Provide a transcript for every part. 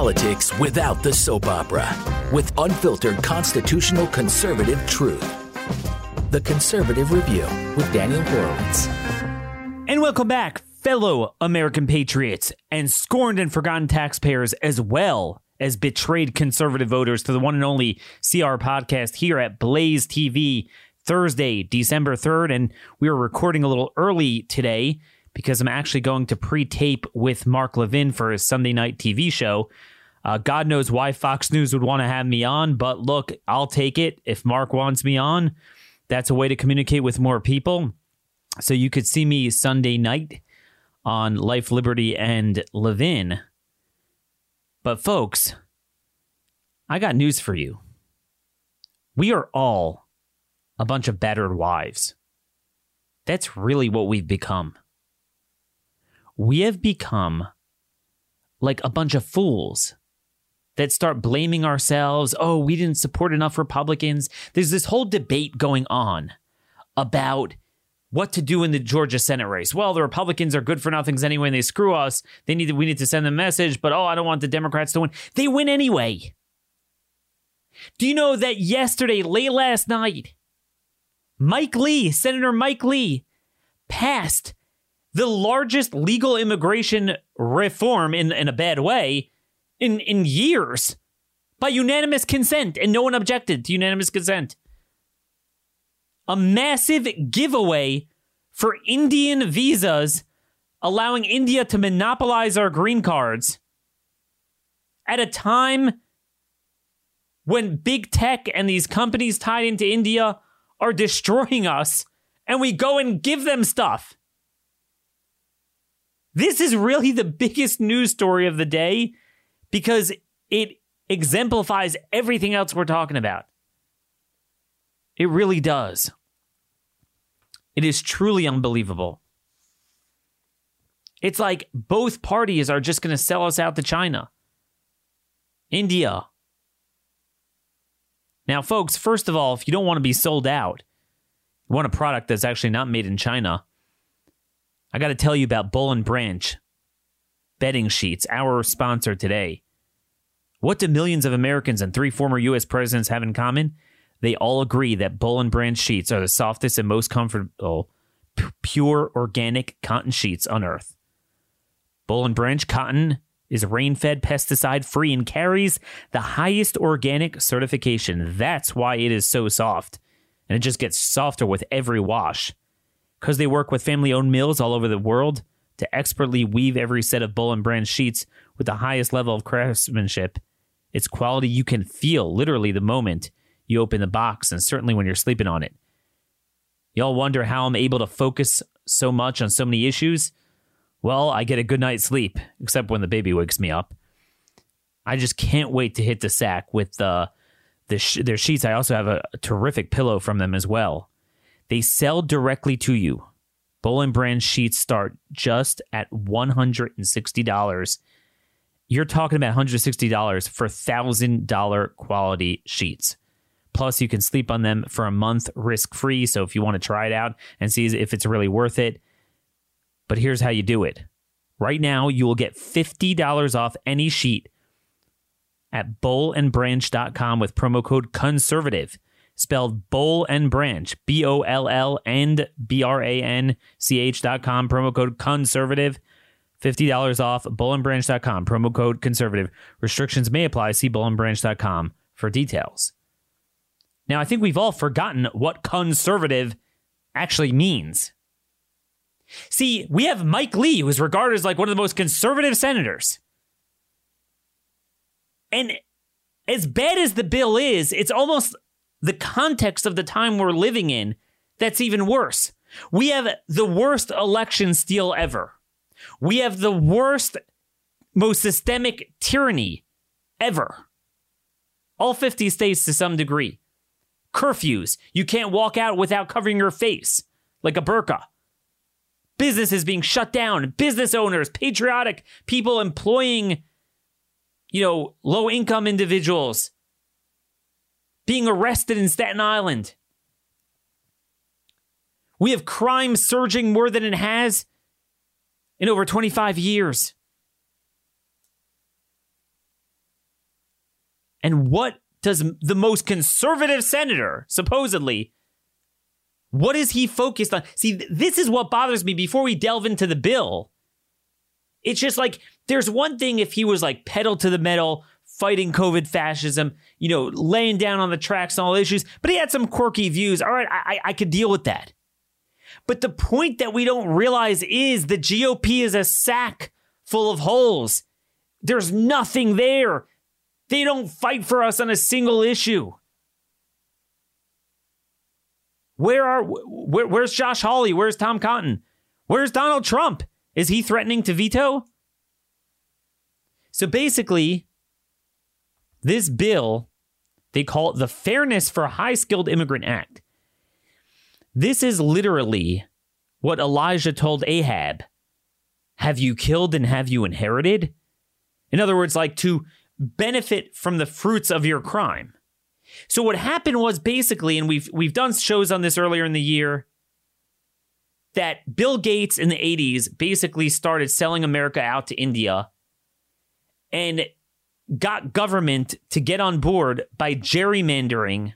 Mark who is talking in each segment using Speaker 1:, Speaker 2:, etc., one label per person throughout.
Speaker 1: politics without the soap opera with unfiltered constitutional conservative truth. The Conservative Review with Daniel Horowitz.
Speaker 2: And welcome back, fellow American patriots and scorned and forgotten taxpayers, as well as betrayed conservative voters, to the one and only CR podcast here at Blaze TV, Thursday, December 3rd. And we are recording a little early today because I'm actually going to pre tape with Mark Levin for his Sunday night TV show. Uh, God knows why Fox News would want to have me on, but look, I'll take it. If Mark wants me on, that's a way to communicate with more people. So you could see me Sunday night on Life, Liberty, and Levin. But, folks, I got news for you. We are all a bunch of battered wives. That's really what we've become. We have become like a bunch of fools that start blaming ourselves. Oh, we didn't support enough Republicans. There's this whole debate going on about what to do in the Georgia Senate race. Well, the Republicans are good for nothings anyway, and they screw us. They need to, we need to send them a message, but oh, I don't want the Democrats to win. They win anyway. Do you know that yesterday, late last night, Mike Lee, Senator Mike Lee, passed the largest legal immigration reform in, in a bad way in, in years by unanimous consent, and no one objected to unanimous consent a massive giveaway for Indian visas, allowing India to monopolize our green cards at a time when big tech and these companies tied into India are destroying us, and we go and give them stuff. This is really the biggest news story of the day because it exemplifies everything else we're talking about. It really does. It is truly unbelievable. It's like both parties are just going to sell us out to China, India. Now, folks, first of all, if you don't want to be sold out, you want a product that's actually not made in China, I got to tell you about Boll and Branch bedding sheets, our sponsor today. What do millions of Americans and three former U.S. presidents have in common? They all agree that Boll and Branch sheets are the softest and most comfortable p- pure organic cotton sheets on earth. Boll and Branch cotton is rain fed, pesticide free, and carries the highest organic certification. That's why it is so soft. And it just gets softer with every wash. Because they work with family owned mills all over the world to expertly weave every set of Boll and Branch sheets with the highest level of craftsmanship, it's quality you can feel literally the moment you open the box and certainly when you're sleeping on it. Y'all wonder how I'm able to focus so much on so many issues? Well, I get a good night's sleep, except when the baby wakes me up. I just can't wait to hit the sack with the, the sh- their sheets. I also have a, a terrific pillow from them as well. They sell directly to you. Boll and Branch sheets start just at $160. You're talking about $160 for $1,000 quality sheets. Plus, you can sleep on them for a month risk free. So if you want to try it out and see if it's really worth it. But here's how you do it right now, you will get $50 off any sheet at bollandbranch.com with promo code conservative spelled boll and branch b-o-l-l and b-r-a-n-c-h dot com. Promo code conservative $50 off bollandbranch.com promo code conservative. Restrictions may apply. See bollandbranch.com for details. Now, I think we've all forgotten what conservative actually means. See, we have Mike Lee, who is regarded as like one of the most conservative senators. And as bad as the bill is, it's almost the context of the time we're living in that's even worse. We have the worst election steal ever. We have the worst, most systemic tyranny ever. All 50 states to some degree curfews. You can't walk out without covering your face like a burqa. Businesses being shut down, business owners, patriotic people employing, you know, low income individuals being arrested in Staten Island. We have crime surging more than it has in over 25 years. And what does the most conservative senator, supposedly, what is he focused on? See, this is what bothers me before we delve into the bill. It's just like there's one thing if he was like pedal to the metal, fighting COVID fascism, you know, laying down on the tracks and all issues, but he had some quirky views. All right, I, I could deal with that. But the point that we don't realize is the GOP is a sack full of holes. There's nothing there. They don't fight for us on a single issue. Where are where, where's Josh Hawley? Where's Tom Cotton? Where's Donald Trump? Is he threatening to veto? So basically, this bill, they call it the Fairness for High Skilled Immigrant Act. This is literally what Elijah told Ahab Have you killed and have you inherited? In other words, like to benefit from the fruits of your crime. So what happened was basically, and we've we've done shows on this earlier in the year, that Bill Gates in the 80s basically started selling America out to India and got government to get on board by gerrymandering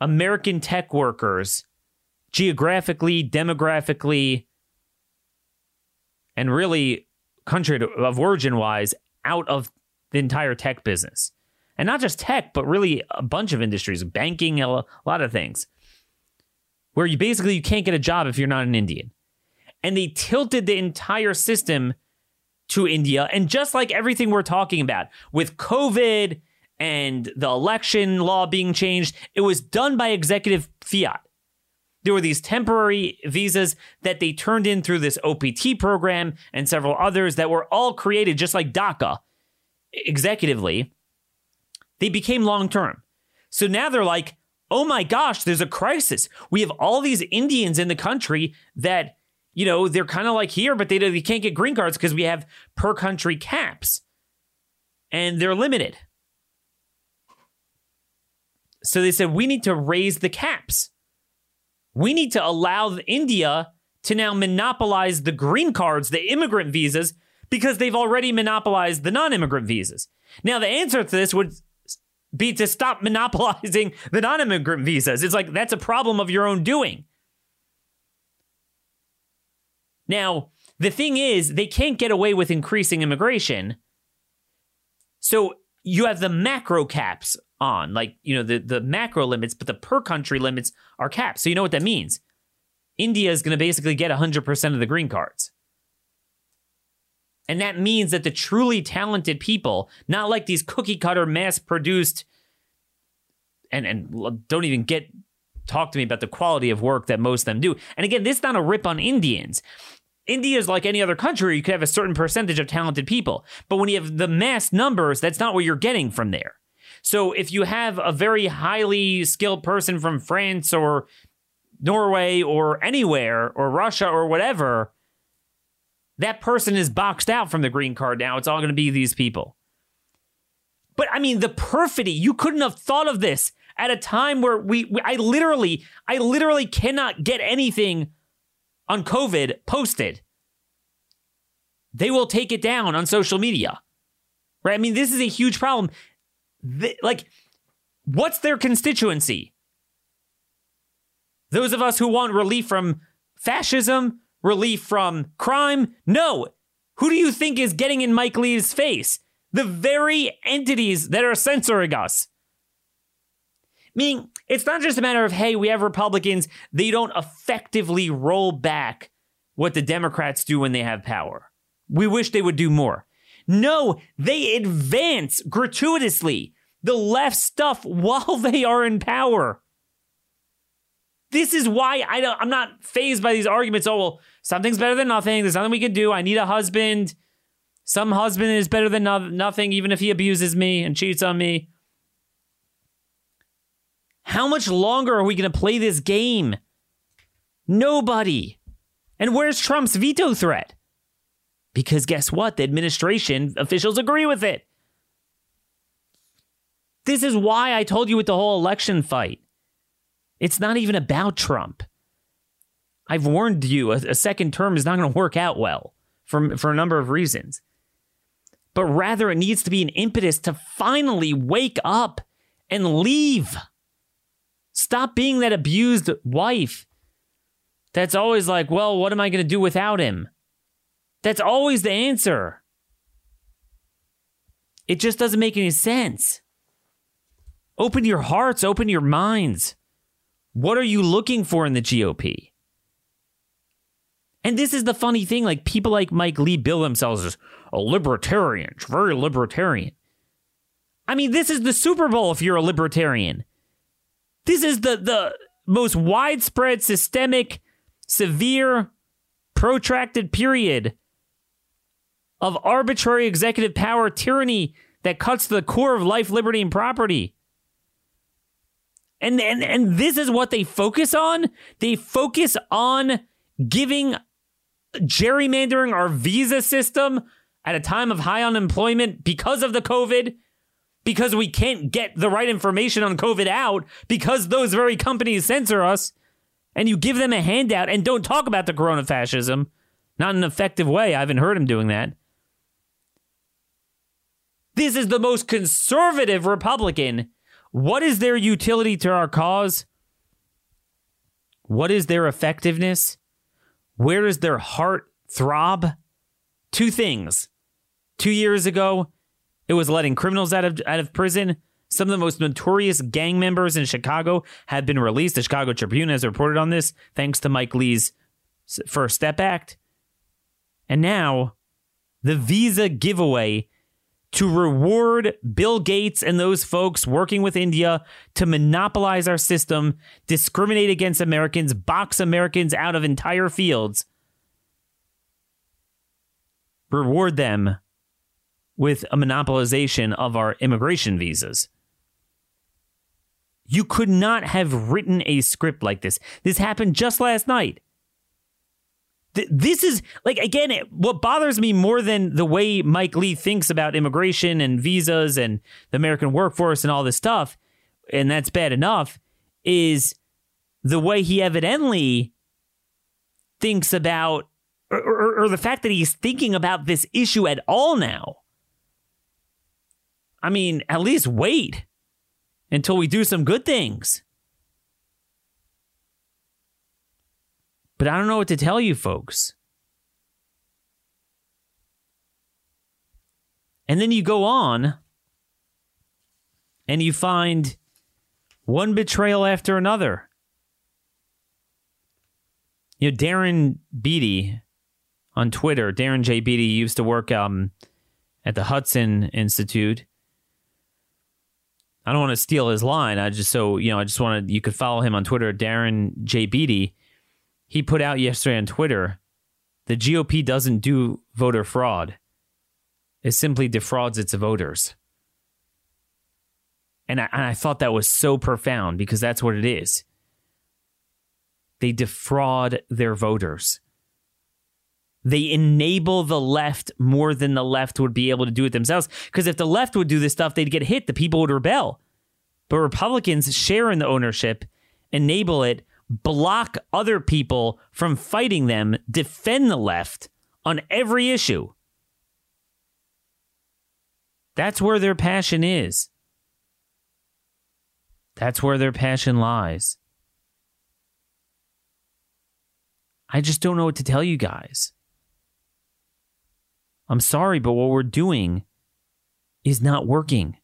Speaker 2: American tech workers geographically, demographically, and really country of origin wise out of the entire tech business. And not just tech, but really a bunch of industries, banking, a lot of things. Where you basically you can't get a job if you're not an Indian. And they tilted the entire system to India. And just like everything we're talking about with COVID and the election law being changed, it was done by executive fiat. There were these temporary visas that they turned in through this OPT program and several others that were all created just like DACA executively. They became long term. So now they're like, oh my gosh, there's a crisis. We have all these Indians in the country that you know, they're kind of like here, but they, they can't get green cards because we have per country caps and they're limited. So they said, we need to raise the caps. We need to allow India to now monopolize the green cards, the immigrant visas, because they've already monopolized the non immigrant visas. Now, the answer to this would be to stop monopolizing the non immigrant visas. It's like that's a problem of your own doing. Now, the thing is, they can't get away with increasing immigration. So you have the macro caps on, like, you know, the, the macro limits, but the per country limits are capped. So you know what that means. India is going to basically get 100% of the green cards. And that means that the truly talented people, not like these cookie cutter mass produced, and, and don't even get talk to me about the quality of work that most of them do. And again, this is not a rip on Indians. India is like any other country. You could have a certain percentage of talented people. But when you have the mass numbers, that's not what you're getting from there. So if you have a very highly skilled person from France or Norway or anywhere or Russia or whatever, that person is boxed out from the green card now. It's all going to be these people. But I mean, the perfidy, you couldn't have thought of this at a time where we, we I literally, I literally cannot get anything on COVID posted, they will take it down on social media. Right? I mean, this is a huge problem. Like, what's their constituency? Those of us who want relief from fascism, relief from crime? No. Who do you think is getting in Mike Lee's face? The very entities that are censoring us. Meaning, it's not just a matter of, hey, we have Republicans, they don't effectively roll back what the Democrats do when they have power. We wish they would do more. No, they advance gratuitously the left stuff while they are in power. This is why I don't, I'm not fazed by these arguments. Oh, well, something's better than nothing. There's nothing we can do. I need a husband. Some husband is better than no- nothing, even if he abuses me and cheats on me. How much longer are we going to play this game? Nobody. And where's Trump's veto threat? Because guess what? The administration officials agree with it. This is why I told you with the whole election fight. It's not even about Trump. I've warned you a, a second term is not going to work out well for, for a number of reasons. but rather it needs to be an impetus to finally wake up and leave. Stop being that abused wife that's always like, well, what am I going to do without him? That's always the answer. It just doesn't make any sense. Open your hearts, open your minds. What are you looking for in the GOP? And this is the funny thing like people like Mike Lee bill themselves as a libertarian, very libertarian. I mean, this is the Super Bowl if you're a libertarian. This is the, the most widespread, systemic, severe, protracted period of arbitrary executive power tyranny that cuts to the core of life, liberty, and property. And, and, and this is what they focus on. They focus on giving gerrymandering our visa system at a time of high unemployment because of the COVID, because we can't get the right information on COVID out, because those very companies censor us, and you give them a handout and don't talk about the corona fascism, not in an effective way. I haven't heard him doing that. This is the most conservative Republican. What is their utility to our cause? What is their effectiveness? Where does their heart throb? Two things. Two years ago, it was letting criminals out of, out of prison. Some of the most notorious gang members in Chicago had been released. The Chicago Tribune has reported on this, thanks to Mike Lee's First Step Act. And now, the visa giveaway to reward Bill Gates and those folks working with India to monopolize our system, discriminate against Americans, box Americans out of entire fields, reward them with a monopolization of our immigration visas. You could not have written a script like this. This happened just last night this is like again what bothers me more than the way Mike Lee thinks about immigration and visas and the American workforce and all this stuff and that's bad enough is the way he evidently thinks about or, or, or the fact that he's thinking about this issue at all now I mean at least wait until we do some good things But I don't know what to tell you folks. And then you go on and you find one betrayal after another. You know, Darren Beattie on Twitter, Darren J. Beattie used to work um, at the Hudson Institute. I don't want to steal his line. I just so you know, I just wanted you could follow him on Twitter, Darren J. Beattie. he put out yesterday on Twitter the GOP doesn't do voter fraud, it simply defrauds its voters. And I, and I thought that was so profound because that's what it is. They defraud their voters. They enable the left more than the left would be able to do it themselves. Because if the left would do this stuff, they'd get hit. The people would rebel. But Republicans share in the ownership, enable it, block other people from fighting them, defend the left on every issue. That's where their passion is. That's where their passion lies. I just don't know what to tell you guys. I'm sorry, but what we're doing is not working.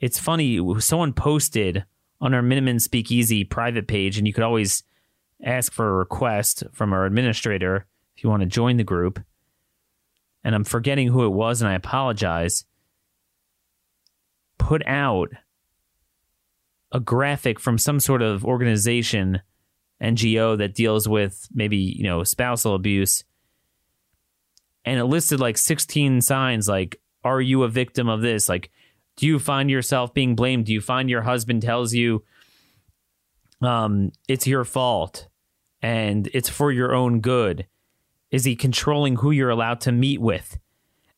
Speaker 2: It's funny, someone posted on our Minimum Speakeasy private page, and you could always ask for a request from our administrator if you want to join the group. And I'm forgetting who it was, and I apologize. Put out a graphic from some sort of organization, NGO that deals with maybe, you know, spousal abuse. And it listed like 16 signs like, are you a victim of this? Like, do you find yourself being blamed? Do you find your husband tells you um, it's your fault and it's for your own good? Is he controlling who you're allowed to meet with?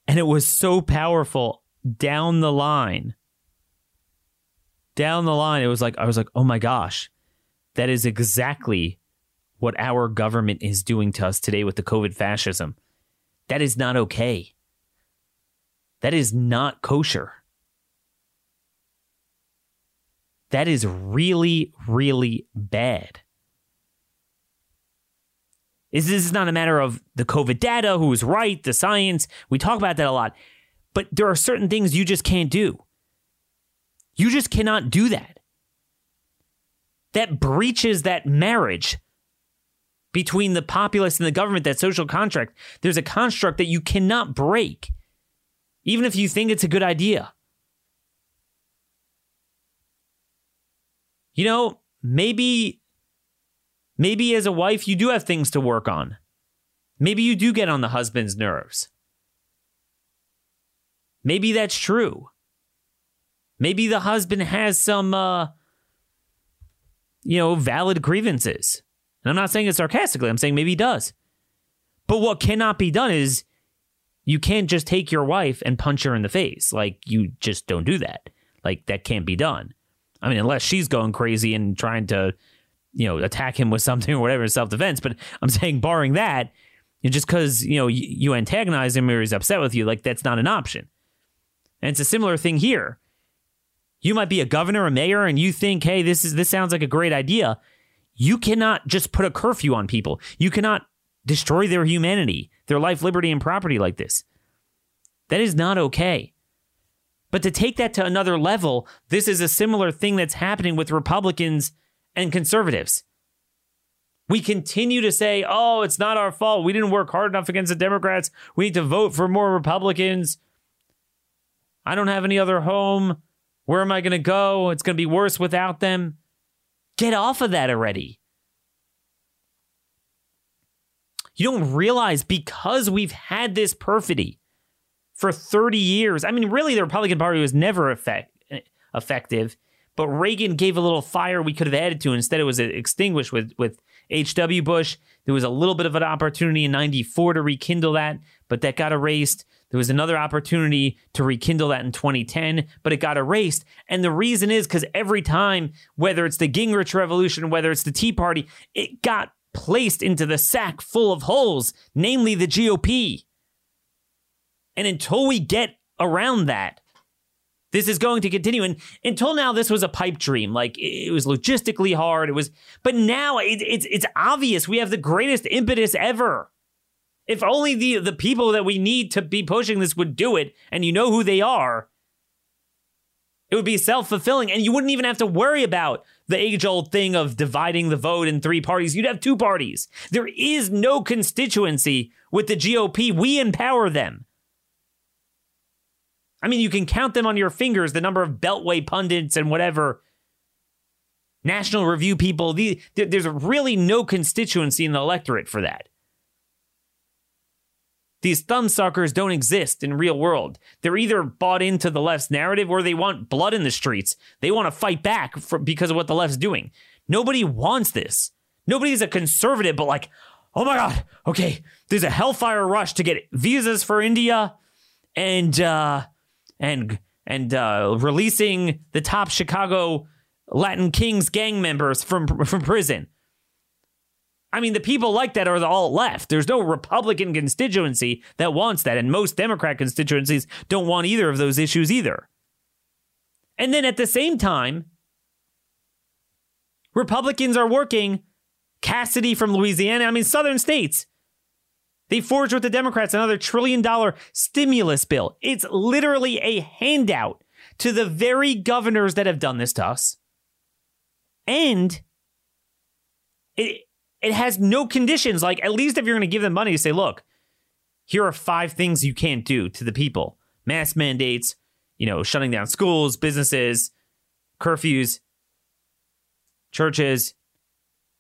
Speaker 2: And it was so powerful down the line. Down the line, it was like, I was like, oh my gosh, that is exactly what our government is doing to us today with the COVID fascism. That is not okay. That is not kosher. That is really, really bad. Is this is not a matter of the COVID data, who's right, the science. We talk about that a lot. But there are certain things you just can't do. You just cannot do that. That breaches that marriage between the populace and the government, that social contract. There's a construct that you cannot break, even if you think it's a good idea. You know, maybe maybe as a wife you do have things to work on. Maybe you do get on the husband's nerves. Maybe that's true. Maybe the husband has some uh you know, valid grievances. And I'm not saying it sarcastically, I'm saying maybe he does. But what cannot be done is you can't just take your wife and punch her in the face. Like, you just don't do that. Like, that can't be done. I mean, unless she's going crazy and trying to, you know, attack him with something or whatever in self defense. But I'm saying, barring that, just because, you know, you, antagonize him or he's upset with you, like, that's not an option. And it's a similar thing here. You might be a governor, a mayor, and you think, hey, this is this sounds like a great idea. You cannot just put a curfew on people. You cannot destroy their humanity, their life, liberty, and property like this. That is not okay. But to take that to another level, this is a similar thing that's happening with Republicans and conservatives. We continue to say, oh, it's not our fault. We didn't work hard enough against the Democrats. We need to vote for more Republicans. I don't have any other home. Where am I going to go? It's going to be worse without them. Get off of that already. You don't realize because we've had this perfidy for 30 years. I mean, really, the Republican Party was never effect- effective, but Reagan gave a little fire we could have added to. Instead, it was extinguished with, with H.W. Bush. There was a little bit of an opportunity in 94 to rekindle that, but that got erased. There was another opportunity to rekindle that in 2010, but it got erased. And the reason is because every time, whether it's the Gingrich Revolution, whether it's the Tea Party, it got placed into the sack full of holes, namely the GOP. And until we get around that, this is going to continue. And until now, this was a pipe dream. Like it was logistically hard. It was, but now it, it's it's obvious we have the greatest impetus ever. If only the the people that we need to be pushing this would do it, and you know who they are, it would be self fulfilling, and you wouldn't even have to worry about the age old thing of dividing the vote in three parties. You'd have two parties. There is no constituency with the GOP. We empower them. I mean, you can count them on your fingers, the number of Beltway pundits and whatever. National Review people, the, there's really no constituency in the electorate for that. These thumbsuckers don't exist in real world. They're either bought into the left's narrative or they want blood in the streets. They want to fight back for, because of what the left's doing. Nobody wants this. Nobody's a conservative, but like, oh my God, okay, there's a hellfire rush to get visas for India and uh, and and uh, releasing the top Chicago Latin Kings gang members from from prison. I mean, the people like that are the alt left. There's no Republican constituency that wants that, and most Democrat constituencies don't want either of those issues either. And then at the same time, Republicans are working Cassidy from Louisiana, I mean, southern states, they forged with the Democrats another trillion dollar stimulus bill. It's literally a handout to the very governors that have done this to us. And it it has no conditions. Like, at least if you're going to give them money say, look, here are five things you can't do to the people mass mandates, you know, shutting down schools, businesses, curfews, churches.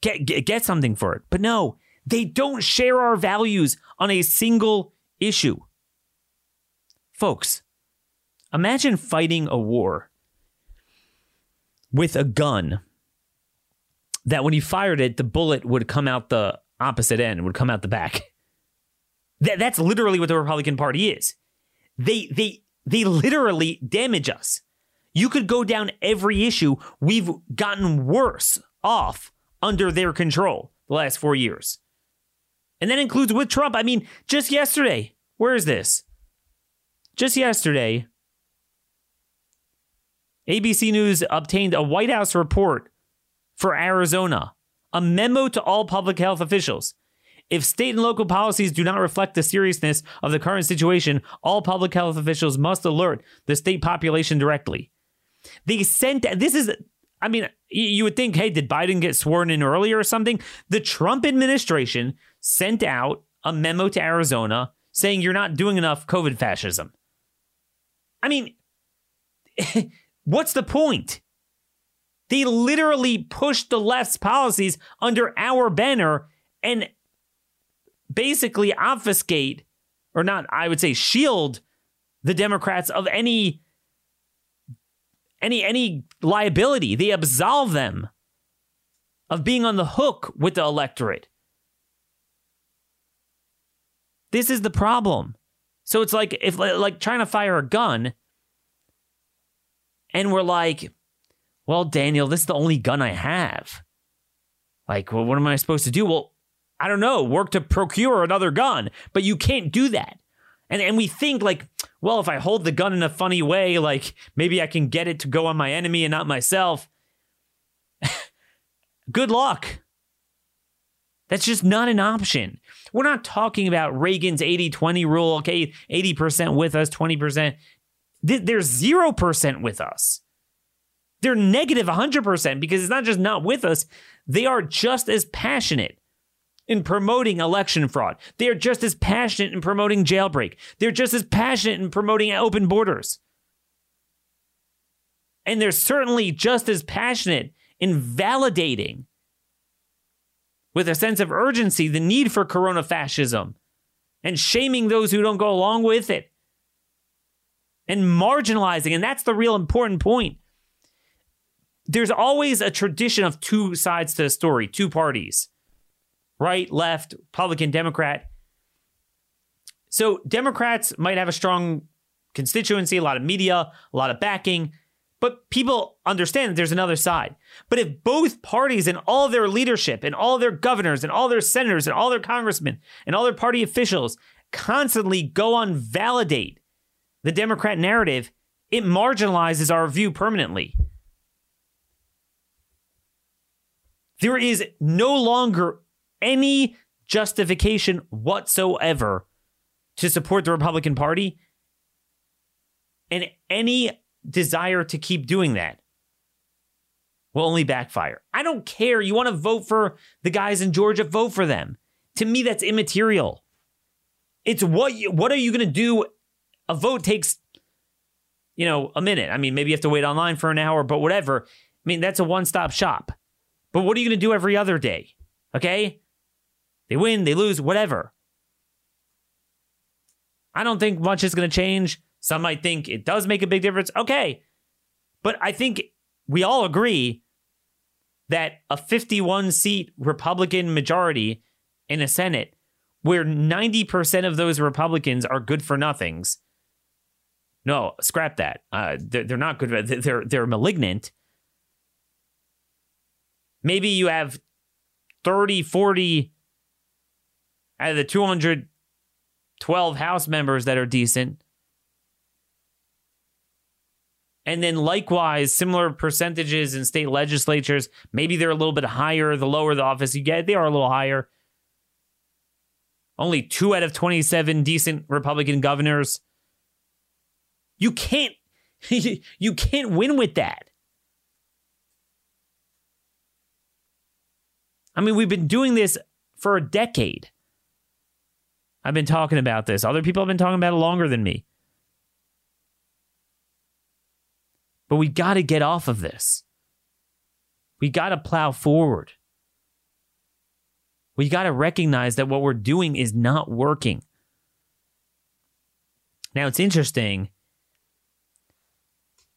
Speaker 2: Get, get, get something for it. But no, they don't share our values on a single issue. Folks, imagine fighting a war with a gun that when you fired it, the bullet would come out the opposite end, would come out the back. That, that's literally what the Republican Party is. They they they literally damage us. You could go down every issue. We've gotten worse off under their control the last four years. And that includes with Trump. I mean, just yesterday, Where is this? Just yesterday, ABC News obtained a White House report for Arizona, a memo to all public health officials. If state and local policies do not reflect the seriousness of the current situation, all public health officials must alert the state population directly. They sent this is I mean, you would think, hey, did Biden get sworn in earlier or something? The Trump administration sent out a memo to Arizona saying you're not doing enough COVID fascism. I mean, what's the point? They literally pushed the left's policies under our banner and basically obfuscate, or not, I would say, shield the Democrats of any any any liability. They absolve them of being on the hook with the electorate. This is the problem. So it's like if like trying to fire a gun and we're like, well, Daniel, this is the only gun I have. Like, well, what am I supposed to do? Well, I don't know, work to procure another gun, but you can't do that. And and we think like, well, if I hold the gun in a funny way, like maybe I can get it to go on my enemy and not myself. Good luck. That's just not an option. We're not talking about Reagan's 80 20 rule, okay, 80% with us, 20%. They're 0% with us. They're negative 100% because it's not just not with us, they are just as passionate in promoting election fraud. They are just as passionate in promoting jailbreak. They're just as passionate in promoting open borders. And they're certainly just as passionate in validating with a sense of urgency the need for corona fascism and shaming those who don't go along with it and marginalizing. And that's the real important point. There's always a tradition of two sides to the story, two parties right, left, Republican, Democrat. So Democrats might have a strong constituency, a lot of media, a lot of backing, but people understand that there's another side. But if both parties and all their leadership and all their governors and all their senators and all their congressmen and all their party officials constantly go on validate the Democrat narrative, it marginalizes our view permanently. There is no longer any justification whatsoever to support the Republican Party and any desire to keep doing that will only backfire. I don't care. You want to vote for the guys in Georgia, vote for them. To me, that's immaterial. It's what you, what are you going to do? A vote takes, you know, a minute. I mean, maybe you have to wait online for an hour, but whatever. I mean, that's a one stop shop. But what are you going to do every other day? Okay. They win, they lose, whatever. I don't think much is going to change. Some might think it does make a big difference. Okay. But I think we all agree that a 51 seat Republican majority in a Senate, where 90% of those Republicans are good for nothings. No, scrap that. Uh, they're, they're not good. They're, they're malignant. Maybe you have 30, 40 out of the 212 House members that are decent. And then likewise, similar percentages in state legislatures. Maybe they're a little bit higher the lower the office you get, they are a little higher. Only two out of 27 decent Republican governors. You can't you can't win with that. I mean, we've been doing this for a decade. I've been talking about this. Other people have been talking about it longer than me. But we got to get off of this. We got to plow forward. We got to recognize that what we're doing is not working. Now, it's interesting.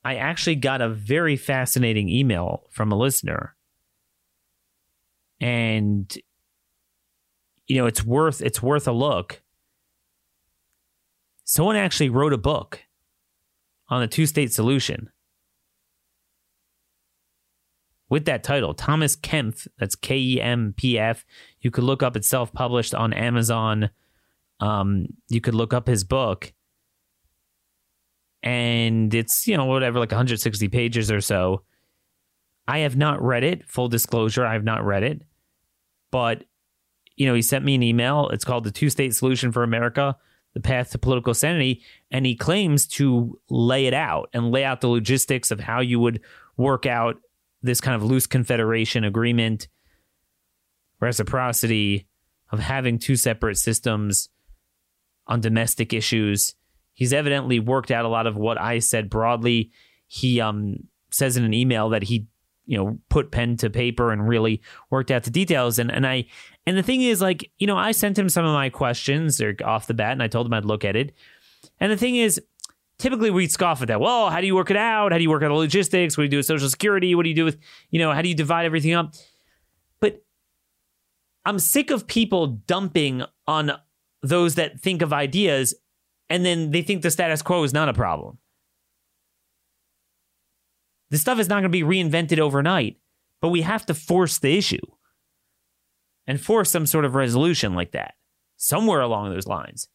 Speaker 2: I actually got a very fascinating email from a listener. And you know, it's worth it's worth a look. Someone actually wrote a book on the two-state solution with that title, Thomas Kempf. That's K E M P F. You could look up. It's self-published on Amazon. Um, you could look up his book, and it's you know whatever like 160 pages or so. I have not read it. Full disclosure, I have not read it, but you know he sent me an email. It's called the Two State Solution for America: The Path to Political Sanity, and he claims to lay it out and lay out the logistics of how you would work out this kind of loose confederation agreement, reciprocity of having two separate systems on domestic issues. He's evidently worked out a lot of what I said broadly. He um, says in an email that he, you know, put pen to paper and really worked out the details. And and I and the thing is, like, you know, I sent him some of my questions off the bat, and I told him I'd look at it. And the thing is, typically we scoff at that. Well, how do you work it out? How do you work out the logistics? What do you do with Social Security? What do you do with, you know, how do you divide everything up? But I'm sick of people dumping on those that think of ideas and then they think the status quo is not a problem. This stuff is not going to be reinvented overnight, but we have to force the issue and force some sort of resolution like that somewhere along those lines.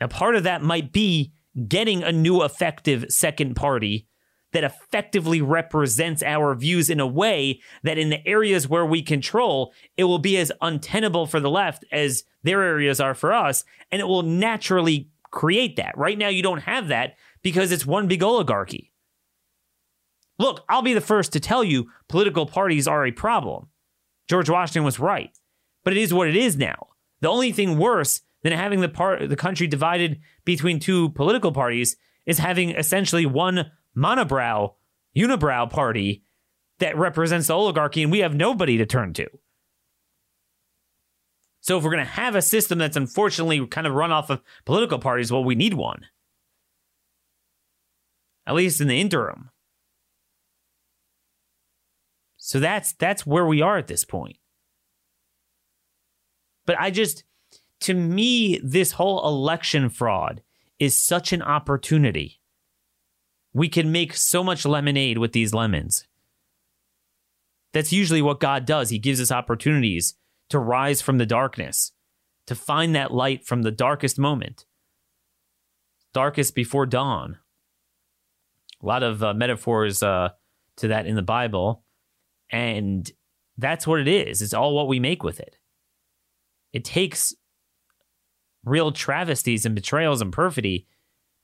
Speaker 2: A part of that might be getting a new effective second party that effectively represents our views in a way that in the areas where we control, it will be as untenable for the left as their areas are for us. And it will naturally create that. Right now, you don't have that because it's one big oligarchy. Look, I'll be the first to tell you political parties are a problem. George Washington was right, but it is what it is now. The only thing worse than having the part the country divided between two political parties is having essentially one monobrow, unibrow party that represents the oligarchy, and we have nobody to turn to. So if we're going to have a system that's unfortunately kind of run off of political parties, well, we need one. At least in the interim. So that's that's where we are at this point. But I just to me, this whole election fraud is such an opportunity. We can make so much lemonade with these lemons. That's usually what God does. He gives us opportunities to rise from the darkness, to find that light from the darkest moment, darkest before dawn. A lot of uh, metaphors uh, to that in the Bible. And that's what it is. It's all what we make with it. It takes real travesties and betrayals and perfidy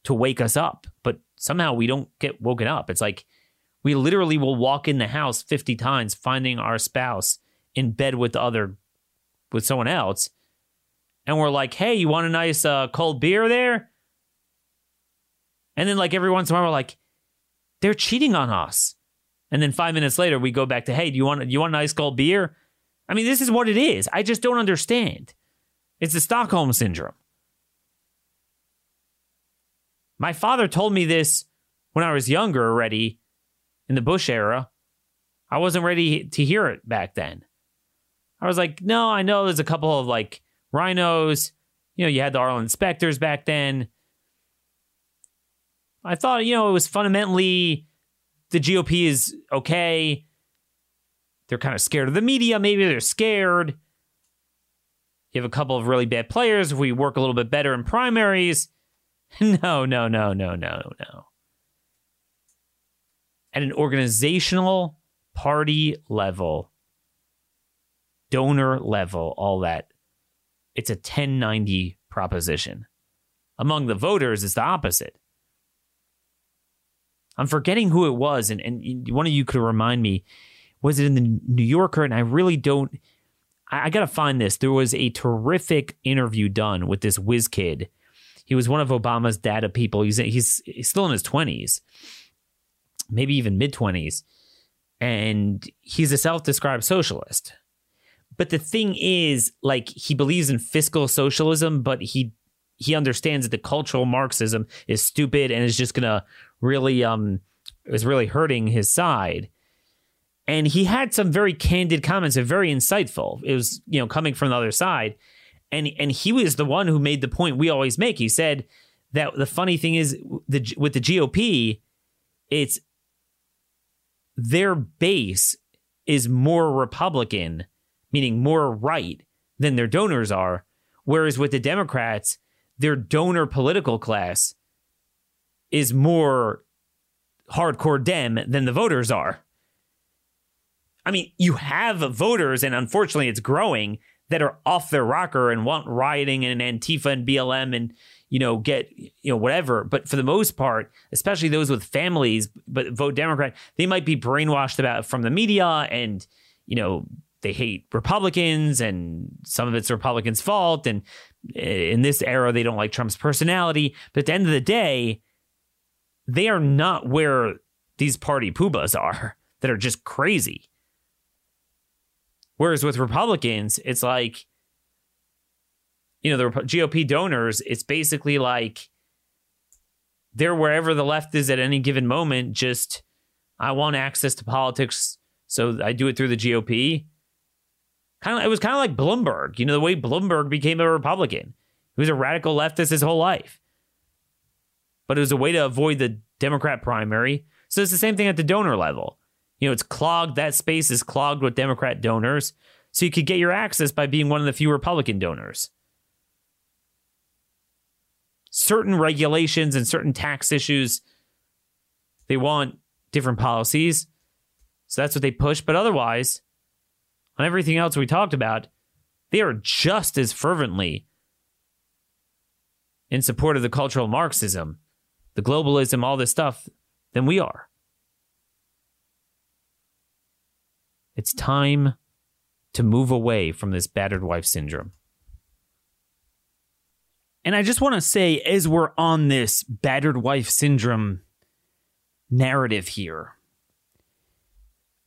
Speaker 2: to wake us up. But somehow we don't get woken up. It's like we literally will walk in the house 50 times finding our spouse in bed with the other with someone else. And we're like, hey, you want a nice uh, cold beer there? And then like every once in a while we're like, they're cheating on us. And then five minutes later we go back to, hey, do you want do you want a nice cold beer? I mean, this is what it is. I just don't understand. It's the Stockholm syndrome. My father told me this when I was younger already in the Bush era. I wasn't ready to hear it back then. I was like, no, I know there's a couple of like RINOs. You know, you had the Arlen Specters back then. I thought, you know, it was fundamentally the GOP is okay. They're kind of scared of the media. Maybe they're scared. You have a couple of really bad players. If we work a little bit better in primaries, no, no, no, no, no, no. At an organizational party level, donor level, all that, it's a 1090 proposition. Among the voters, it's the opposite. I'm forgetting who it was, and, and one of you could remind me. Was it in the New Yorker? And I really don't. I, I got to find this. There was a terrific interview done with this whiz kid. He was one of Obama's data people. He's he's, he's still in his twenties, maybe even mid twenties, and he's a self-described socialist. But the thing is, like, he believes in fiscal socialism, but he he understands that the cultural Marxism is stupid and is just gonna really um is really hurting his side and he had some very candid comments and very insightful. It was you know coming from the other side, and and he was the one who made the point we always make. He said that the funny thing is the with the GOP, it's their base is more Republican, meaning more right than their donors are, Whereas with the Democrats, their donor political class is more hardcore Dem than the voters are. I mean, you have voters, and unfortunately it's growing, that are off their rocker and want rioting and Antifa and BLM and, you know, get, you know, whatever. But for the most part, especially those with families, but vote Democrat, they might be brainwashed about from the media and, you know, they hate Republicans and some of it's Republicans' fault. And eh, in this era, they don't like Trump's personality. But at the end of the day, they are not where these party poobahs are that are just crazy. Whereas with Republicans, it's like, you know, the GOP donors, it's basically like they're wherever the left is at any given moment. Just, I want access to politics, so I do it through the GOP. Kind of, it was kind of like Bloomberg. You know, the way Bloomberg became a Republican. He was a radical leftist his whole life, but it was a way to avoid the Democrat primary. So it's the same thing at the donor level. You know, it's clogged. That space is clogged with Democrat donors. So you could get your access by being one of the few Republican donors. Certain regulations and certain tax issues, they want different policies. So that's what they push. But otherwise, on everything else we talked about, they are just as fervently in support of the cultural Marxism, the globalism, all this stuff than we are. It's time to move away from this battered wife syndrome. And I just want to say, as we're on this battered wife syndrome narrative here,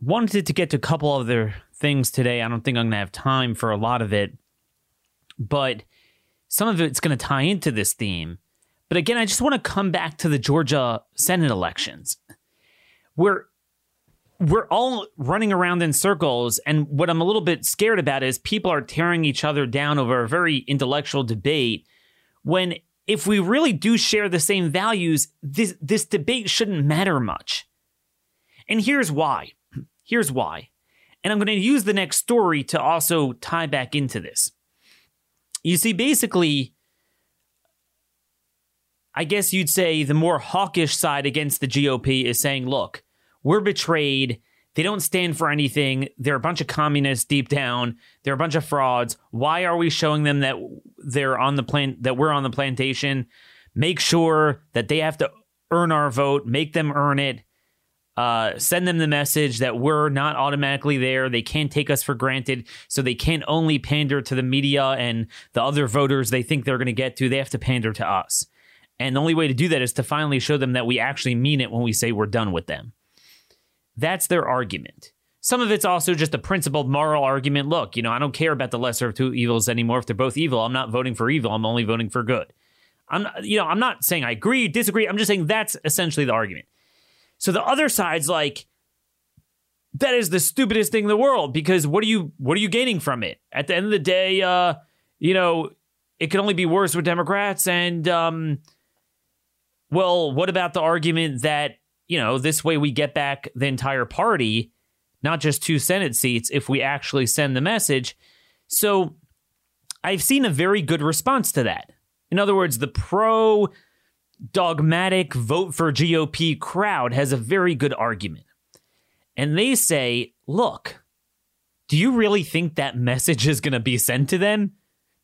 Speaker 2: wanted to get to a couple other things today. I don't think I'm going to have time for a lot of it, but some of it's going to tie into this theme. But again, I just want to come back to the Georgia Senate elections, where we're all running around in circles. And what I'm a little bit scared about is people are tearing each other down over a very intellectual debate when if we really do share the same values, this, this debate shouldn't matter much. And here's why. Here's why. And I'm going to use the next story to also tie back into this. You see, basically, I guess you'd say the more hawkish side against the GOP is saying, look, we're betrayed. They don't stand for anything. They're a bunch of communists deep down. They're a bunch of frauds. Why are we showing them that they're on the plan that we're on the plantation? Make sure that they have to earn our vote, make them earn it. Uh, send them the message that we're not automatically there. They can't take us for granted. So they can't only pander to the media and the other voters they think they're going to get to. They have to pander to us. And the only way to do that is to finally show them that we actually mean it when we say we're done with them. That's their argument. Some of it's also just a principled moral argument. Look, you know, I don't care about the lesser of two evils anymore. If they're both evil, I'm not voting for evil. I'm only voting for good. I'm, you know, I'm not saying I agree, disagree. I'm just saying that's essentially the argument. So the other side's like, that is the stupidest thing in the world because what are you what are you gaining from it? At the end of the day, uh, you know, it can only be worse with Democrats. And um, well, what about the argument that you know, this way we get back the entire party, not just two Senate seats, if we actually send the message. So I've seen a very good response to that. In other words, the pro dogmatic vote for GOP crowd has a very good argument. And they say, look, do you really think that message is going to be sent to them?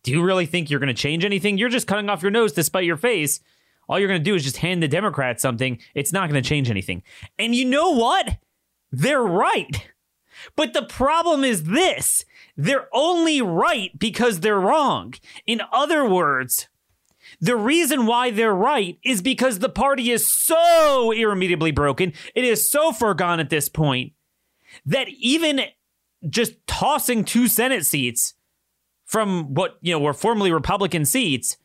Speaker 2: Do you really think you're going to change anything? You're just cutting off your nose to spite your face all you're going to do is just hand the Democrats something. It's not going to change anything. And you know what? They're right. But the problem is this they're only right because they're wrong. In other words, the reason why they're right is because the party is so irremediably broken, it is so far gone at this point that even just tossing two Senate seats from what, you know, were formerly Republican seats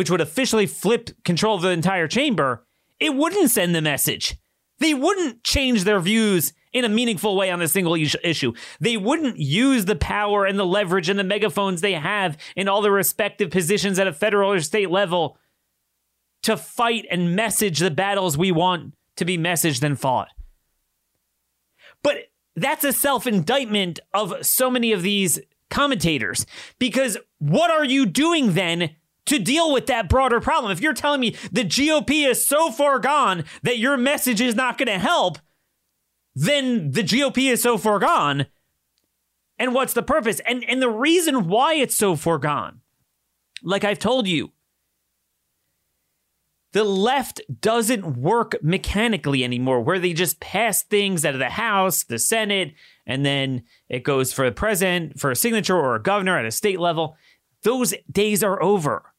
Speaker 2: which would officially flip control of the entire chamber, it wouldn't send the message. They wouldn't change their views in a meaningful way on a single issue. They wouldn't use the power and the leverage and the megaphones they have in all their respective positions at a federal or state level to fight and message the battles we want to be messaged and fought. But that's a self indictment of so many of these commentators. Because what are you doing then to deal with that broader problem? If you're telling me the GOP is so far gone that your message is not going to help, then the GOP is so far gone. And what's the purpose? And and the reason why it's so far gone, like I've told you, the left doesn't work mechanically anymore, where they just pass things out of the House, the Senate, and then it goes for the president for a signature or a governor at a state level. Those days are over.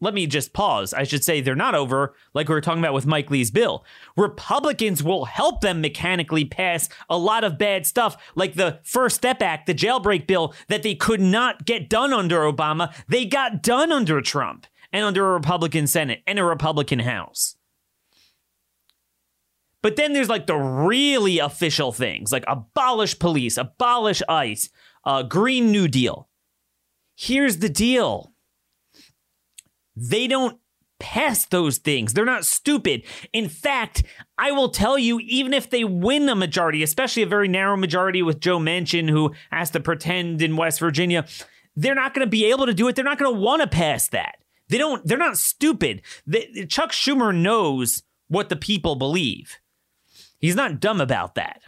Speaker 2: Let me just pause. I should say they're not over, like we were talking about with Mike Lee's bill. Republicans will help them mechanically pass a lot of bad stuff, like the First Step Act, the jailbreak bill that they could not get done under Obama. They got done under Trump and under a Republican Senate and a Republican House. But then there's like the really official things, like abolish police, abolish ICE, uh, Green New Deal. Here's the deal they don't pass those things. They're not stupid. In fact, I will tell you, even if they win a majority, especially a very narrow majority with Joe Manchin, who has to pretend in West Virginia, they're not going to be able to do it. They're not going to want to pass that. They don't. They're not stupid. They, Chuck Schumer knows what the people believe. He's not dumb about that.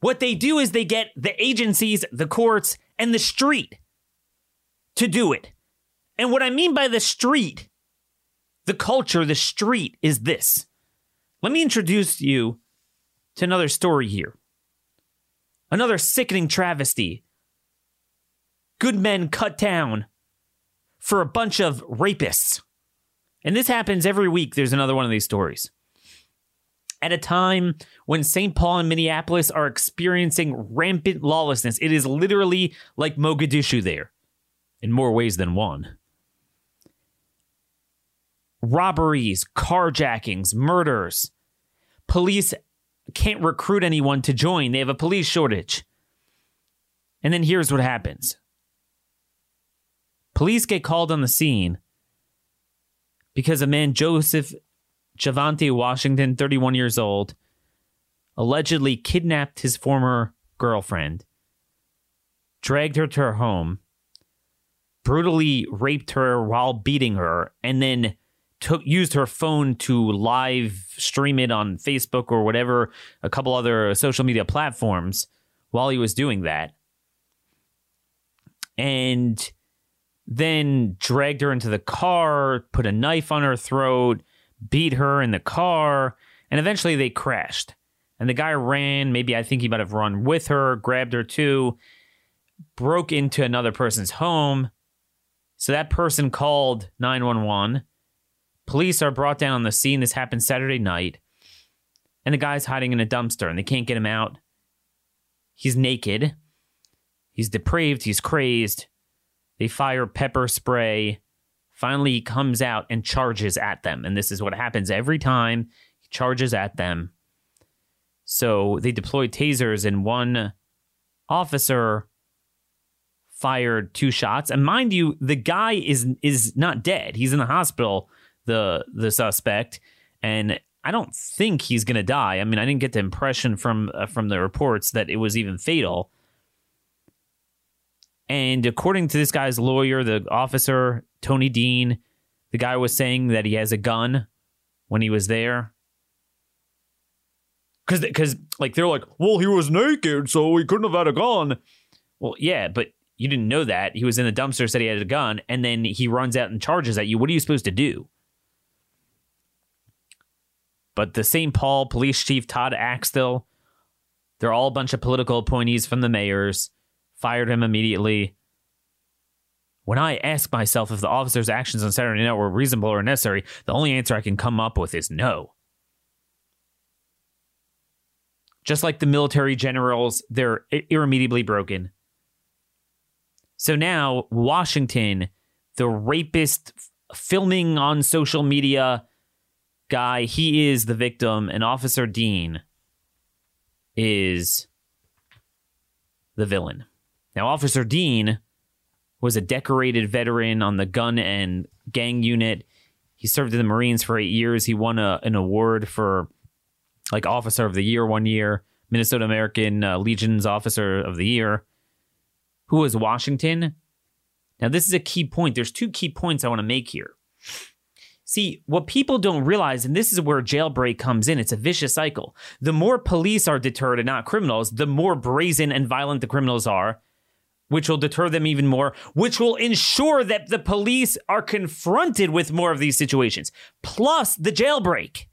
Speaker 2: What they do is they get the agencies, the courts, and the street to do it. And what I mean by the street, the culture, the street is this. Let me introduce you to another story here. Another sickening travesty. Good men cut down for a bunch of rapists. And this happens every week. There's another one of these stories. At a time when St. Paul and Minneapolis are experiencing rampant lawlessness, it is literally like Mogadishu there, in more ways than one. Robberies, carjackings, murders. Police can't recruit anyone to join, they have a police shortage. And then here's what happens Police get called on the scene because a man, Joseph Javante Washington, 31 years old, allegedly kidnapped his former girlfriend, dragged her to her home, brutally raped her while beating her, and then took used her phone to live stream it on Facebook or whatever, a couple other social media platforms while he was doing that. And then dragged her into the car, put a knife on her throat, beat her in the car, and eventually they crashed. And the guy ran, maybe I think he might have run with her, grabbed her too, broke into another person's home. So that person called 911. Police are brought down on the scene. This happened Saturday night. And the guy's hiding in a dumpster and they can't get him out. He's naked. He's depraved. He's crazed. They fire pepper spray. Finally, he comes out and charges at them. And this is what happens every time he charges at them. So they deployed tasers, and one officer fired two shots. And mind you, the guy is is not dead. He's in the hospital, the the suspect, and I don't think he's going to die. I mean, I didn't get the impression from uh, from the reports that it was even fatal. And according to this guy's lawyer, the officer, Tony Dean, the guy was saying that he has a gun when he was there. Cause, cause like they're like, well, he was naked, so he couldn't have had a gun. Well, yeah, but you didn't know that. He was in the dumpster, said he had a gun, and then he runs out and charges at you. What are you supposed to do? But the St. Paul police chief, Todd Axtell, they're all a bunch of political appointees from the mayors fired him immediately. When I ask myself if the officer's actions on Saturday night were reasonable or necessary, the only answer I can come up with is no. Just like the military generals, they're irremediably broken. So now, Washington, the rapist filming on social media guy, he is the victim, and Officer Dean is the villain. Now, Officer Dean was a decorated veteran on the gun and gang unit. He served in the Marines for eight years. He won a, an award for like Officer of the Year one year, Minnesota American uh, Legion's Officer of the Year. who was Washington. Now, this is a key point. There's two key points I want to make here. See, what people don't realize, and this is where jailbreak comes in, it's a vicious cycle. The more police are deterred and not criminals, the more brazen and violent the criminals are, which will deter them even more, which will ensure that the police are confronted with more of these situations, plus the jailbreak.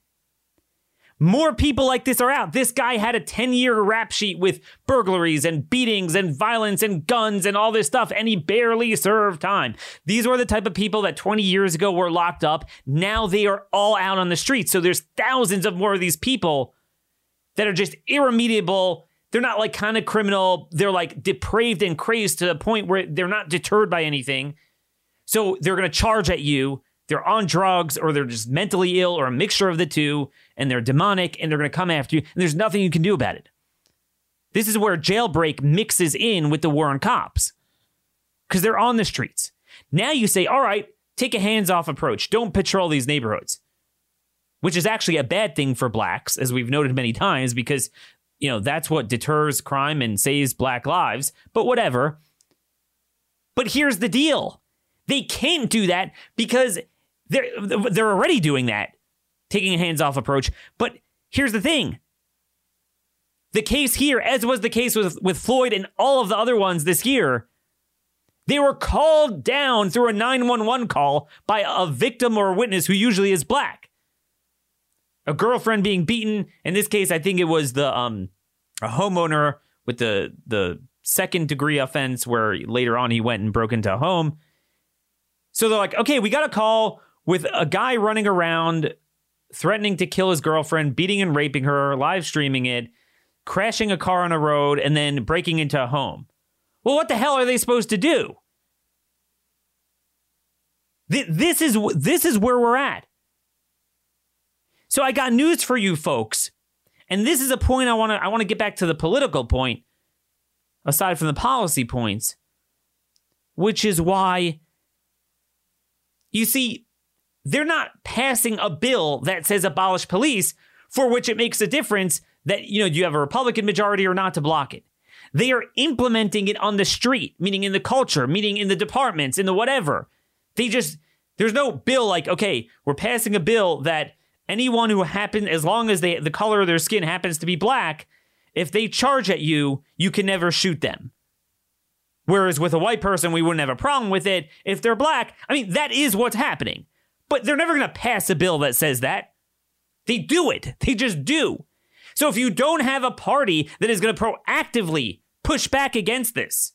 Speaker 2: More people like this are out. This guy had a 10 year rap sheet with burglaries and beatings and violence and guns and all this stuff, and he barely served time. These were the type of people that 20 years ago were locked up. Now they are all out on the streets. So there's thousands of more of these people that are just irremediable. They're not like kind of criminal. They're like depraved and crazed to the point where they're not deterred by anything. So they're going to charge at you they're on drugs or they're just mentally ill or a mixture of the two and they're demonic and they're going to come after you and there's nothing you can do about it. This is where jailbreak mixes in with the war on cops because they're on the streets. Now you say, all right, take a hands off approach. Don't patrol these neighborhoods, which is actually a bad thing for blacks, as we've noted many times, because, you know, that's what deters crime and saves black lives. But whatever. But here's the deal they can't do that because they're they're already doing that, taking a hands-off approach. But here's the thing. The case here, as was the case with, with Floyd and all of the other ones this year, they were called down through a 911 call by a victim or a witness who usually is black. A girlfriend being beaten. In this case, I think it was the um a homeowner with the the second degree offense where later on he went and broke into a home. So they're like, okay, we got a call with a guy running around threatening to kill his girlfriend, beating and raping her, live streaming it, crashing a car on a road, and then breaking into a home. Well, what the hell are they supposed to do? This is this is where we're at. So I got news for you folks. And this is a point I want to I want to get back to the political point aside from the policy points, which is why you see they're not passing a bill that says abolish police for which it makes a difference that, you know, you have a Republican majority or not to block it. They are implementing it on the street, meaning in the culture, meaning in the departments, in the whatever. They just, there's no bill like, okay, we're passing a bill that anyone who happens, as long as they, the color of their skin happens to be black, if they charge at you, you can never shoot them. Whereas with a white person, we wouldn't have a problem with it. If they're black, I mean, that is what's happening. But they're never going to pass a bill that says that. They do it. They just do. So if you don't have a party that is going to proactively push back against this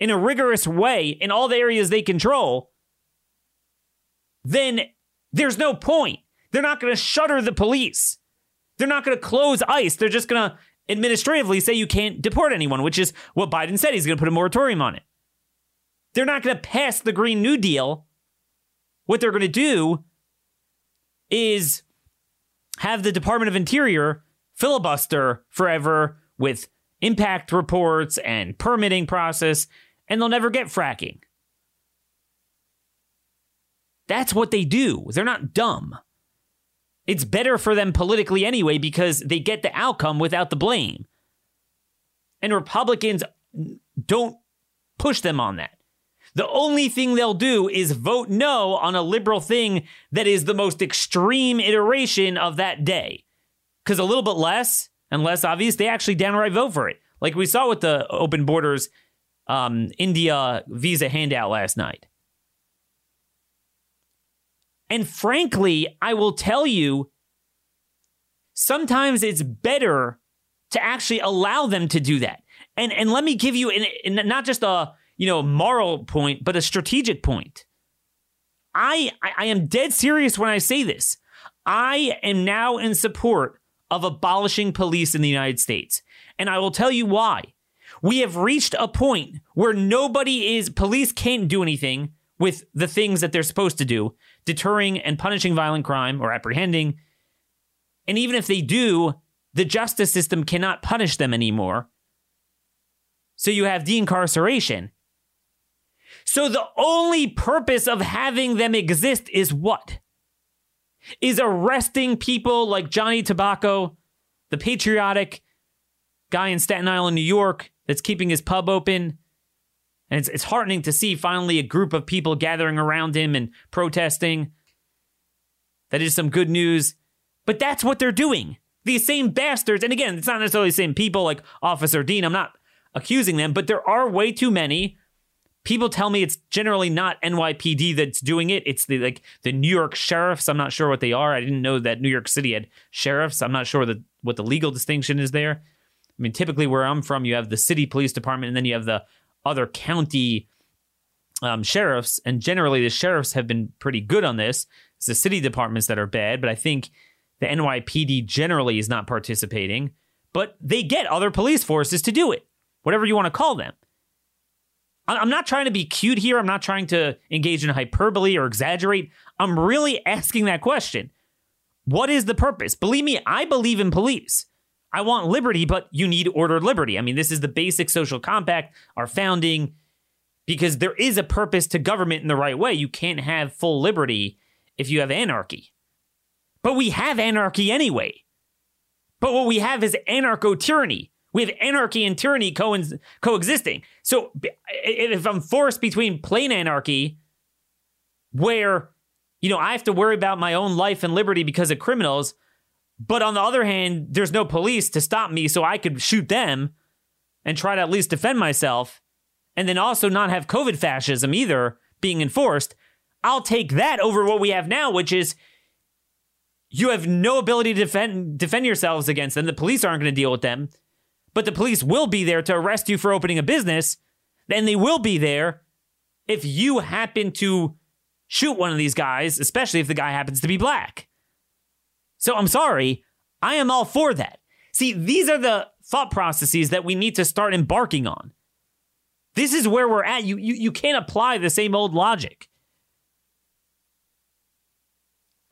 Speaker 2: in a rigorous way in all the areas they control, then there's no point. They're not going to shutter the police. They're not going to close ICE. They're just going to administratively say you can't deport anyone, which is what Biden said. He's going to put a moratorium on it. They're not going to pass the Green New Deal what they're going to do is have the Department of Interior filibuster forever with impact reports and permitting process, and they'll never get fracking. That's what they do. They're not dumb. It's better for them politically anyway because they get the outcome without the blame. And Republicans don't push them on that. The only thing they'll do is vote no on a liberal thing that is the most extreme iteration of that day. Because a little bit less and less obvious, they actually downright vote for it. Like we saw with the open borders um, India visa handout last night. And frankly, I will tell you, sometimes it's better to actually allow them to do that. And and let me give you an, not just a you know, moral point, but a strategic point. I, I am dead serious when I say this. I am now in support of abolishing police in the United States. And I will tell you why. We have reached a point where nobody is, police can't do anything with the things that they're supposed to do, deterring and punishing violent crime or apprehending. And even if they do, the justice system cannot punish them anymore. So you have deincarceration. So the only purpose of having them exist is what? Is arresting people like Johnny Tobacco, the patriotic guy in Staten Island, New York, that's keeping his pub open, And it's, it's heartening to see finally a group of people gathering around him and protesting. That is some good news. But that's what they're doing. These same bastards, and again, it's not necessarily the same people like Officer Dean. I'm not accusing them, but there are way too many. People tell me it's generally not NYPD that's doing it. It's the like the New York sheriffs. I'm not sure what they are. I didn't know that New York City had sheriffs. I'm not sure what the legal distinction is there. I mean, typically where I'm from, you have the city police department, and then you have the other county um, sheriffs. And generally, the sheriffs have been pretty good on this. It's the city departments that are bad, but I think the NYPD generally is not participating. But they get other police forces to do it, whatever you want to call them. I'm not trying to be cute here. I'm not trying to engage in hyperbole or exaggerate. I'm really asking that question. What is the purpose? Believe me, I believe in police. I want liberty, but you need ordered liberty. I mean, this is the basic social compact, our founding, because there is a purpose to government in the right way. You can't have full liberty if you have anarchy. But we have anarchy anyway. But what we have is anarcho tyranny. Have anarchy and tyranny co- coexisting. So if I'm forced between plain anarchy, where, you know, I have to worry about my own life and liberty because of criminals, but on the other hand, there's no police to stop me, so I could shoot them and try to at least defend myself, and then also not have COVID fascism either being enforced. I'll take that over what we have now, which is you have no ability to defend defend yourselves against them. The police aren't going to deal with them, but the police will be there to arrest you for opening a business. Then they will be there if you happen to shoot one of these guys, especially if the guy happens to be black. So I'm sorry, I am all for that. See, these are the thought processes that we need to start embarking on. This is where we're at. You, you, you can't apply the same old logic.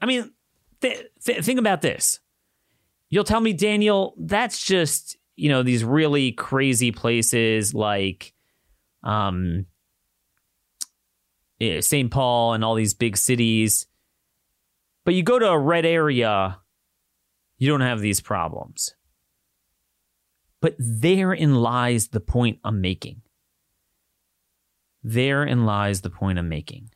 Speaker 2: I mean, th- th- think about this. You'll tell me, Daniel, that's just, you know, these really crazy places like um, St. Paul and all these big cities but you go to a red area, you don't have these problems. But therein lies the point I'm making. Therein lies the point I'm making.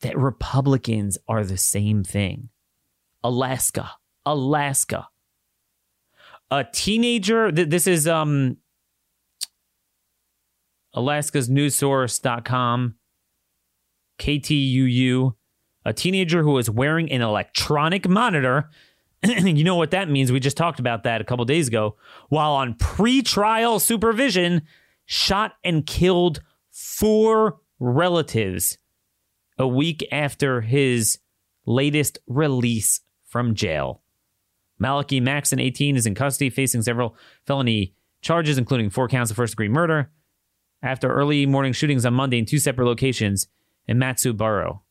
Speaker 2: That Republicans are the same thing. Alaska, Alaska. A teenager, th- this is um Alaska's news source.com, KTUU a teenager who was wearing an electronic monitor. you know what that means? We just talked about that a couple days ago. While on pre-trial supervision, shot and killed four relatives a week after his latest release from jail. Malachi Maxon, 18, is in custody facing several felony charges, including four counts of first degree murder, after early morning shootings on Monday in two separate locations in Mat-Su Borough.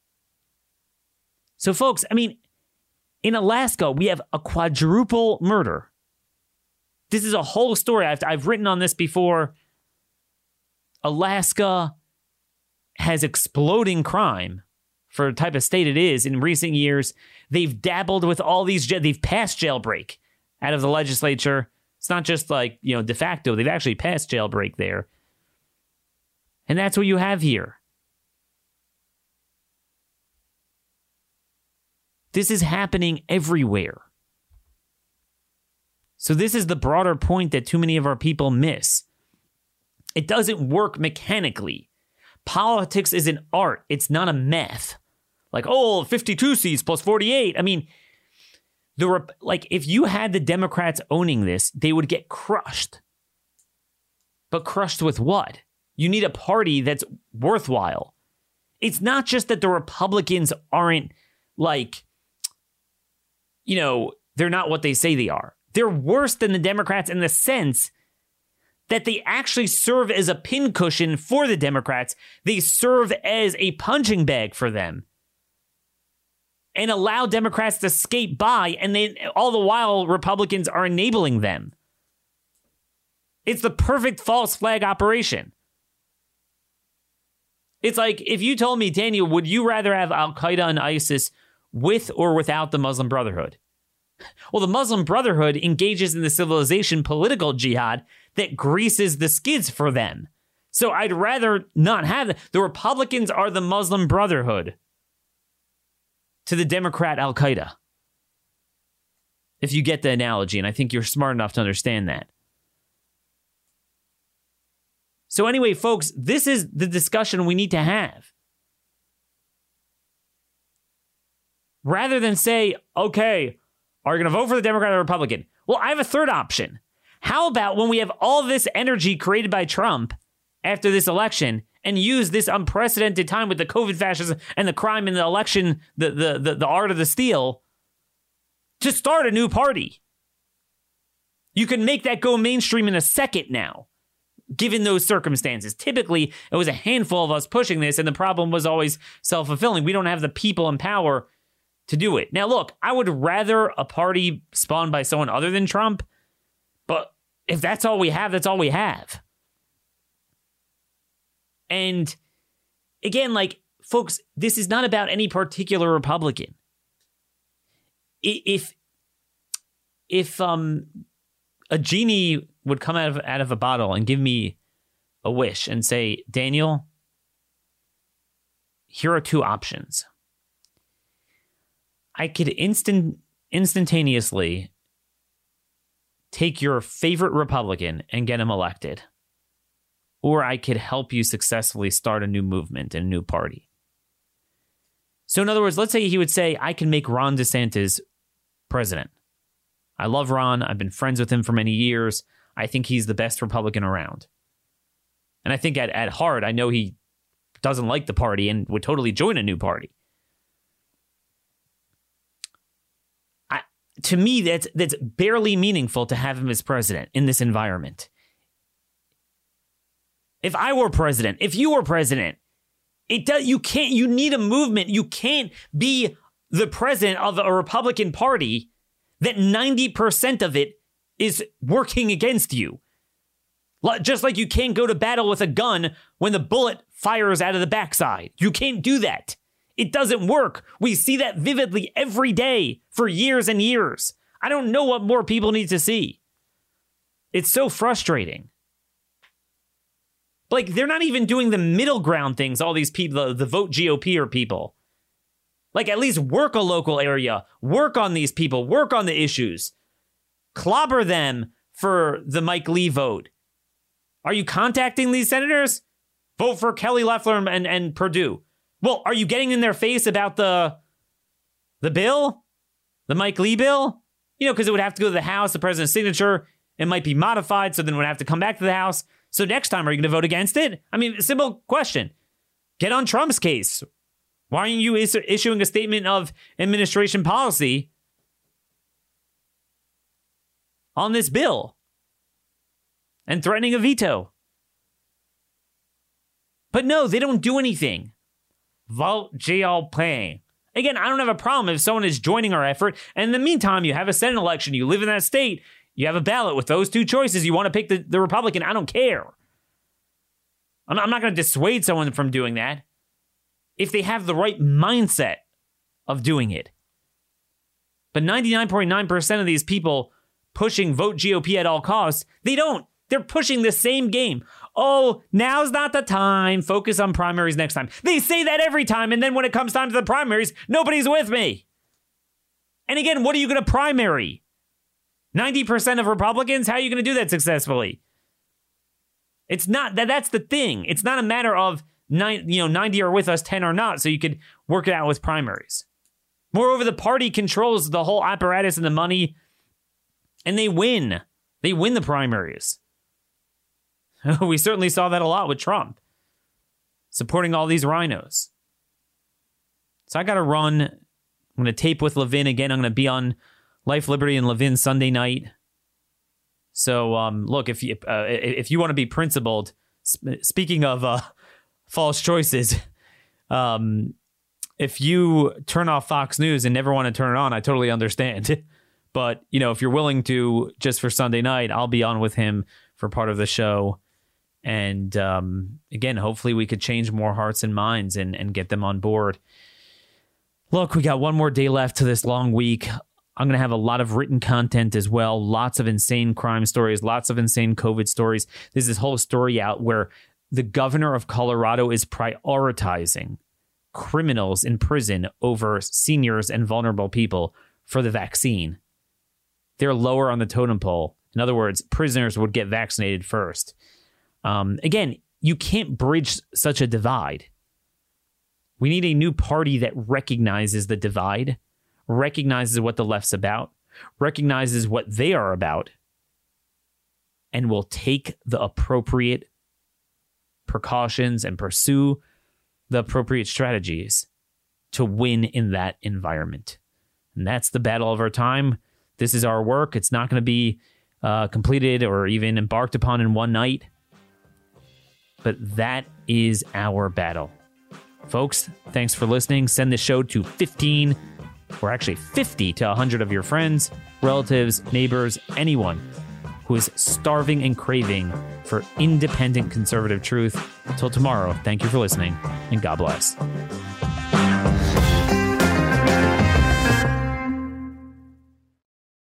Speaker 2: So, folks, I mean, in Alaska, we have a quadruple murder. This is a whole story. I've, I've written on this before. Alaska has exploding crime for the type of state it is in recent years. They've dabbled with all these, they've passed jailbreak out of the legislature. It's not just like, you know, de facto, they've actually passed jailbreak there. And that's what you have here. This is happening everywhere. So, this is the broader point that too many of our people miss. It doesn't work mechanically. Politics is an art, it's not a math. Like, oh, 52 seats plus 48. I mean, the like if you had the Democrats owning this, they would get crushed. But crushed with what? You need a party that's worthwhile. It's not just that the Republicans aren't like you know, they're not what they say they are. They're worse than the Democrats in the sense that they actually serve as a pincushion for the Democrats. They serve as a punching bag for them and allow Democrats to skate by, and then all the while Republicans are enabling them. It's the perfect false flag operation. It's like if you told me, Daniel, would you rather have Al Qaeda and ISIS with or without the Muslim Brotherhood? Well, the Muslim Brotherhood engages in the civilization political jihad that greases the skids for them. So I'd rather not have that. The Republicans are the Muslim Brotherhood to the Democrat Al Qaeda. If you get the analogy, and I think you're smart enough to understand that. So, anyway, folks, this is the discussion we need to have. Rather than say, okay, are you going to vote for the Democrat or Republican? Well, I have a third option. How about when we have all this energy created by Trump after this election and use this unprecedented time with the COVID fascism and the crime in the election, the, the, the, the art of the steal, to start a new party? You can make that go mainstream in a second now given those circumstances. Typically, it was a handful of us pushing this, and the problem was always self fulfilling. We don't have the people and power to do it. Now, look, I would rather a party spawned by someone other than Trump, but if that's all we have, that's all we have. And again, like, folks, this is not about any particular Republican. If, if, um, a genie would come out of out of a bottle and give me a wish and say, Daniel, here are two options. I could instant instantaneously take your favorite Republican and get him elected. Or I could help you successfully start a new movement and a new party. So, in other words, let's say he would say, I can make Ron DeSantis president. I love Ron. I've been friends with him for many years. I think he's the best Republican around. And I think at, at heart, I know he doesn't like the party and would totally join a new party. To me, that's that's barely meaningful to have him as president in this environment. If I were president, if you were president, it does you can't you need a movement. You can't be the president of a Republican Party that 90% of it is working against you. Just like you can't go to battle with a gun when the bullet fires out of the backside. You can't do that. It doesn't work. We see that vividly every day for years and years. I don't know what more people need to see. It's so frustrating. Like, they're not even doing the middle ground things, all these people, the, the vote GOP or people. Like, at least work a local area, work on these people, work on the issues clobber them for the Mike Lee vote. Are you contacting these senators? Vote for Kelly Loeffler and, and Perdue. Well, are you getting in their face about the the bill? The Mike Lee bill? You know, because it would have to go to the House, the president's signature. It might be modified, so then it would have to come back to the House. So next time, are you going to vote against it? I mean, simple question. Get on Trump's case. Why aren't you is- issuing a statement of administration policy on this bill and threatening a veto. But no, they don't do anything. Vault Vote GOP. Again, I don't have a problem if someone is joining our effort. And in the meantime, you have a Senate election, you live in that state, you have a ballot with those two choices. You want to pick the, the Republican. I don't care. I'm not, not going to dissuade someone from doing that if they have the right mindset of doing it. But 99.9% of these people pushing vote GOP at all costs. They don't. They're pushing the same game. Oh, now's not the time. Focus on primaries next time. They say that every time. And then when it comes time to the primaries, nobody's with me. And again, what are you going to primary? 90% of Republicans? How are you going to do that successfully? It's not that that's the thing. It's not a matter of nine, you know, 90 are with us, 10 are not, so you could work it out with primaries. Moreover, the party controls the whole apparatus and the money and they win. They win the primaries. we certainly saw that a lot with Trump supporting all these RINOs. So I got to run. I'm going to tape with Levin again. I'm going to be on Life, Liberty, and Levin Sunday night. So um, look, if you uh, if you want to be principled, sp- speaking of uh, false choices, um, if you turn off Fox News and never want to turn it on, I totally understand. But, you know, if you're willing to just for Sunday night, I'll be on with him for part of the show. And um, again, hopefully we could change more hearts and minds and, and get them on board. Look, we got one more day left to this long week. I'm going to have a lot of written content as well. Lots of insane crime stories, lots of insane COVID stories. There's this whole story out where the governor of Colorado is prioritizing criminals in prison over seniors and vulnerable people for the vaccine. They're lower on the totem pole. In other words, prisoners would get vaccinated first. Um, again, you can't bridge such a divide. We need a new party that recognizes the divide, recognizes what the left's about, recognizes what they are about, and will take the appropriate precautions and pursue the appropriate strategies to win in that environment. And that's the battle of our time. This is our work. It's not going to be uh, completed or even embarked upon in one night. But that is our battle. Folks, thanks for listening. Send the show to 15 or actually 50 to 100 of your friends, relatives, neighbors, anyone who is starving and craving for independent conservative truth. Until tomorrow, thank you for listening and God bless.